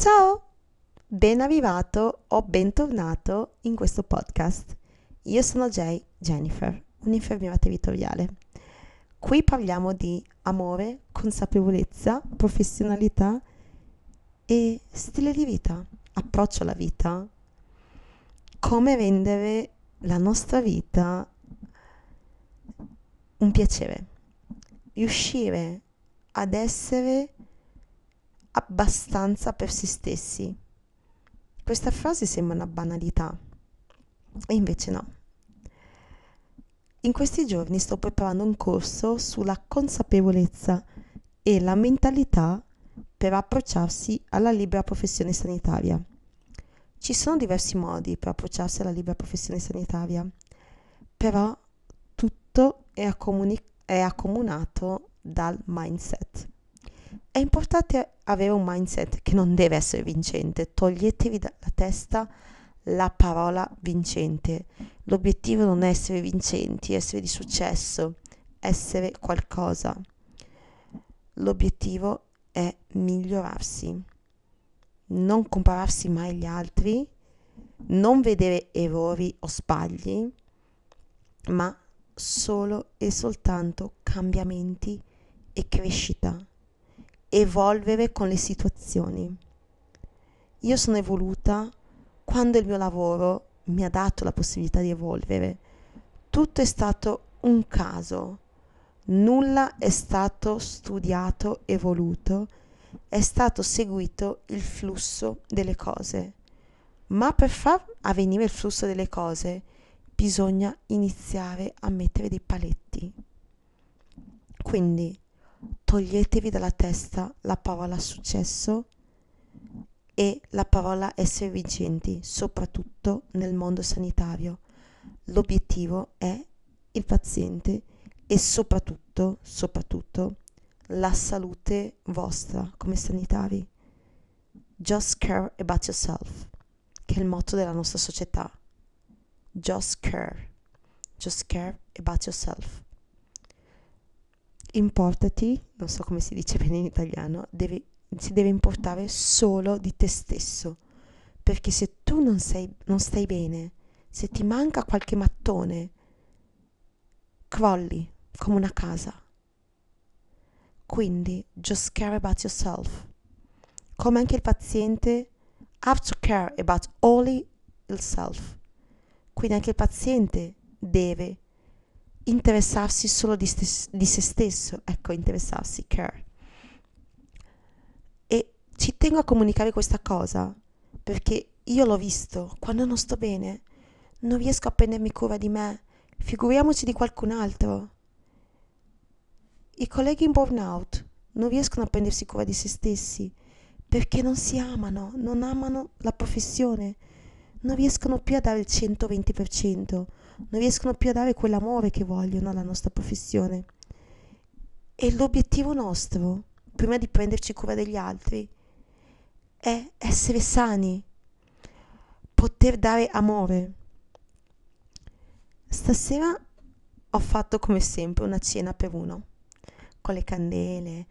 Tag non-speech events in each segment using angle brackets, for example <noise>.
Ciao, ben arrivato o bentornato in questo podcast. Io sono Jay Jennifer, un'infermiera territoriale. Qui parliamo di amore, consapevolezza, professionalità e stile di vita, approccio alla vita, come rendere la nostra vita un piacere, riuscire ad essere abbastanza per se stessi. Questa frase sembra una banalità, e invece no. In questi giorni sto preparando un corso sulla consapevolezza e la mentalità per approcciarsi alla libera professione sanitaria. Ci sono diversi modi per approcciarsi alla libera professione sanitaria, però tutto è, accomuni- è accomunato dal mindset. Importante avere un mindset che non deve essere vincente, toglietevi dalla testa la parola vincente. L'obiettivo non è essere vincenti, essere di successo, essere qualcosa. L'obiettivo è migliorarsi, non compararsi mai agli altri, non vedere errori o sbagli, ma solo e soltanto cambiamenti e crescita evolvere con le situazioni. Io sono evoluta quando il mio lavoro mi ha dato la possibilità di evolvere. Tutto è stato un caso, nulla è stato studiato e voluto, è stato seguito il flusso delle cose. Ma per far avvenire il flusso delle cose bisogna iniziare a mettere dei paletti. Quindi toglietevi dalla testa la parola successo e la parola essere vincenti, soprattutto nel mondo sanitario. L'obiettivo è il paziente e soprattutto, soprattutto, la salute vostra come sanitari. Just care about yourself, che è il motto della nostra società. Just care. Just care about yourself importati, non so come si dice bene in italiano, devi, si deve importare solo di te stesso. Perché se tu non, sei, non stai bene, se ti manca qualche mattone, crolli come una casa. Quindi, just care about yourself. Come anche il paziente, have to care about only himself. Quindi anche il paziente deve interessarsi solo di, stes- di se stesso, ecco, interessarsi, care. E ci tengo a comunicare questa cosa perché io l'ho visto, quando non sto bene, non riesco a prendermi cura di me, figuriamoci di qualcun altro. I colleghi in burnout non riescono a prendersi cura di se stessi perché non si amano, non amano la professione, non riescono più a dare il 120%, non riescono più a dare quell'amore che vogliono alla nostra professione. E l'obiettivo nostro, prima di prenderci cura degli altri, è essere sani, poter dare amore. Stasera ho fatto come sempre una cena per uno, con le candele,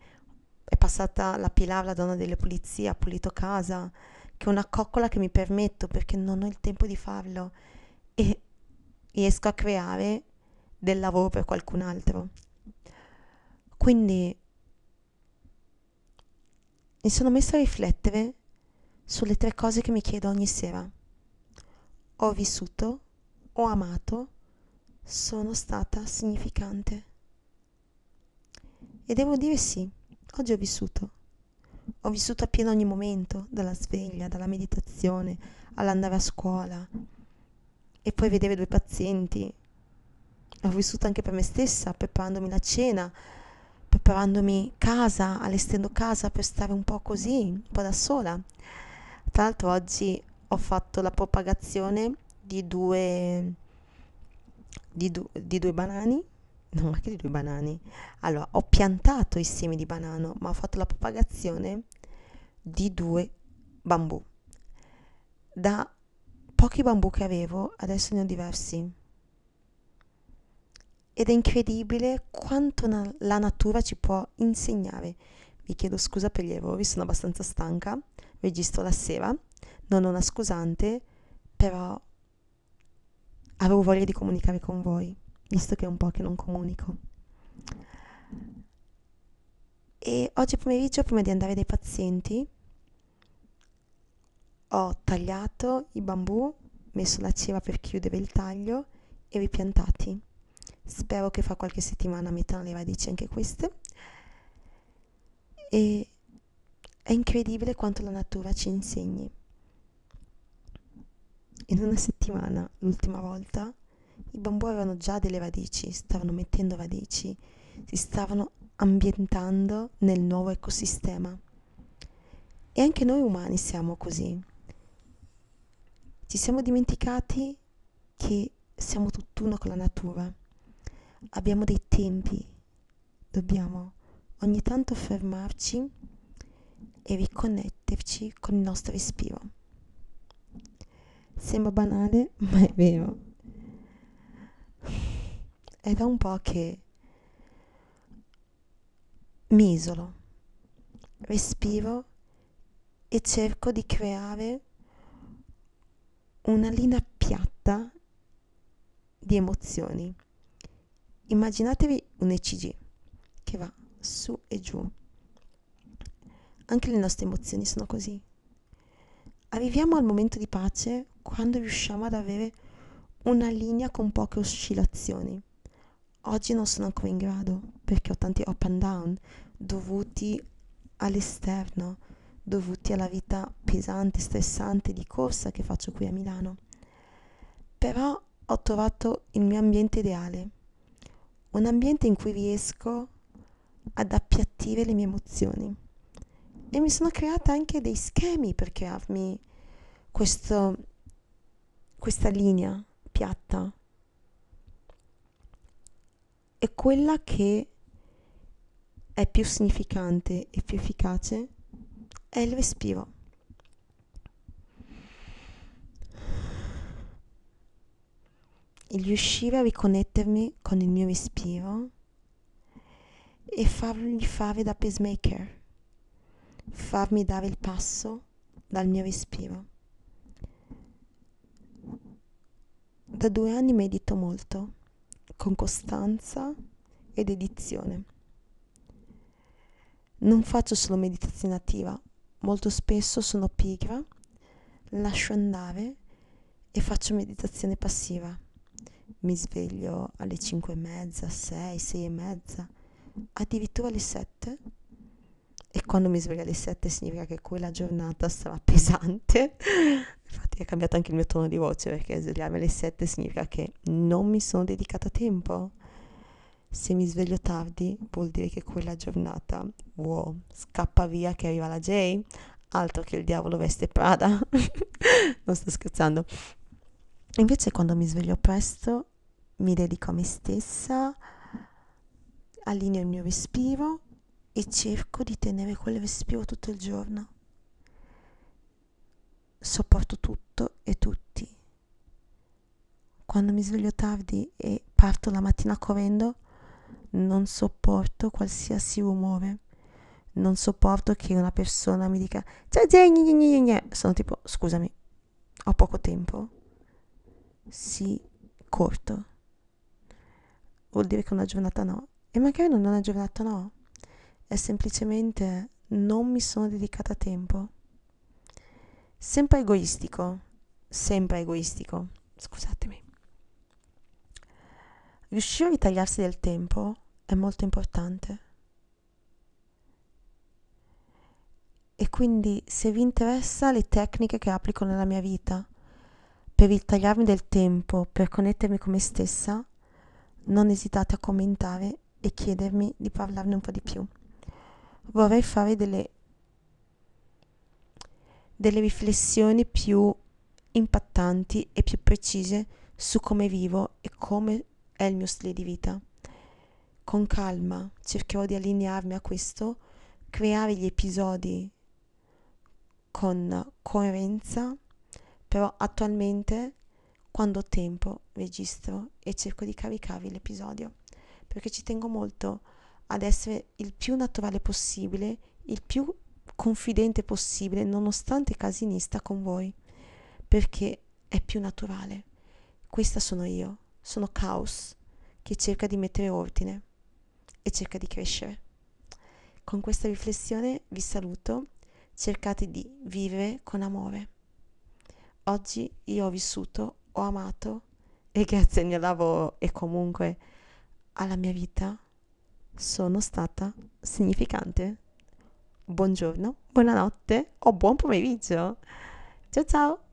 è passata la Pilar, la donna delle pulizie, ha pulito casa, che è una coccola che mi permetto perché non ho il tempo di farlo e riesco a creare del lavoro per qualcun altro. Quindi mi sono messa a riflettere sulle tre cose che mi chiedo ogni sera. Ho vissuto, ho amato, sono stata significante. E devo dire sì, oggi ho vissuto. Ho vissuto appieno ogni momento, dalla sveglia, dalla meditazione, all'andare a scuola e poi vedere due pazienti. Ho vissuto anche per me stessa, preparandomi la cena, preparandomi casa, allestendo casa per stare un po' così, un po' da sola. Tra l'altro oggi ho fatto la propagazione di due, di, du, di due banani No, ma che di due banani? Allora, ho piantato i semi di banano, ma ho fatto la propagazione di due bambù. Da pochi bambù che avevo, adesso ne ho diversi. Ed è incredibile quanto na- la natura ci può insegnare. vi chiedo scusa per gli errori, sono abbastanza stanca, registro la sera, non ho una scusante, però avevo voglia di comunicare con voi, visto che è un po' che non comunico. E oggi pomeriggio, prima di andare dai pazienti, ho tagliato i bambù, messo la cera per chiudere il taglio e ripiantati. Spero che fra qualche settimana mettano le radici anche queste. E è incredibile quanto la natura ci insegni. In una settimana, l'ultima volta, i bambù avevano già delle radici, stavano mettendo radici, si stavano ambientando nel nuovo ecosistema. E anche noi umani siamo così. Ci siamo dimenticati che siamo tutt'uno con la natura. Abbiamo dei tempi. Dobbiamo ogni tanto fermarci e riconnetterci con il nostro respiro. Sembra banale, <laughs> ma è vero. È da un po' che mi isolo, respiro e cerco di creare una linea piatta di emozioni. Immaginatevi un ECG che va su e giù. Anche le nostre emozioni sono così. Arriviamo al momento di pace quando riusciamo ad avere una linea con poche oscillazioni. Oggi non sono ancora in grado perché ho tanti up and down dovuti all'esterno, dovuti alla vita pesante, stressante di corsa che faccio qui a Milano. Però ho trovato il mio ambiente ideale, un ambiente in cui riesco ad appiattire le mie emozioni. E mi sono creata anche dei schemi per crearmi questo, questa linea piatta. E quella che è più significante e più efficace è il respiro. Il riuscire a riconnettermi con il mio respiro e fargli fare da pacemaker, farmi dare il passo dal mio respiro. Da due anni medito molto, con costanza e dedizione. Non faccio solo meditazione attiva, molto spesso sono pigra, lascio andare e faccio meditazione passiva. Mi sveglio alle 5 e mezza, 6, 6 e mezza addirittura alle 7 e quando mi sveglio alle 7 significa che quella giornata sarà pesante. <laughs> Infatti è cambiato anche il mio tono di voce perché svegliarmi alle 7 significa che non mi sono dedicata tempo. Se mi sveglio tardi vuol dire che quella giornata, wow, scappa via che arriva la J, altro che il diavolo veste Prada. <laughs> non sto scherzando. Invece quando mi sveglio presto mi dedico a me stessa, allineo il mio respiro e cerco di tenere quel respiro tutto il giorno. Sopporto tutto e tutti. Quando mi sveglio tardi e parto la mattina correndo, non sopporto qualsiasi rumore. Non sopporto che una persona mi dica Sono tipo, scusami, ho poco tempo. Sì, corto. Vuol dire che una giornata no. E magari non è una giornata no, è semplicemente non mi sono dedicata tempo. Sempre egoistico, sempre egoistico, scusatemi. Riuscire a ritagliarsi del tempo è molto importante. E quindi se vi interessa le tecniche che applico nella mia vita per ritagliarmi del tempo, per connettermi con me stessa, non esitate a commentare e chiedermi di parlarne un po' di più. Vorrei fare delle, delle riflessioni più impattanti e più precise su come vivo e come è il mio stile di vita. Con calma cercherò di allinearmi a questo, creare gli episodi con coerenza, però attualmente quando ho tempo registro e cerco di caricarvi l'episodio perché ci tengo molto ad essere il più naturale possibile il più confidente possibile, nonostante casinista con voi, perché è più naturale. Questa sono io, sono caos che cerca di mettere ordine e cerca di crescere. Con questa riflessione vi saluto, cercate di vivere con amore. Oggi io ho vissuto, ho amato e grazie al mio lavoro e comunque alla mia vita sono stata significante. Buongiorno, buonanotte o buon pomeriggio. Ciao ciao!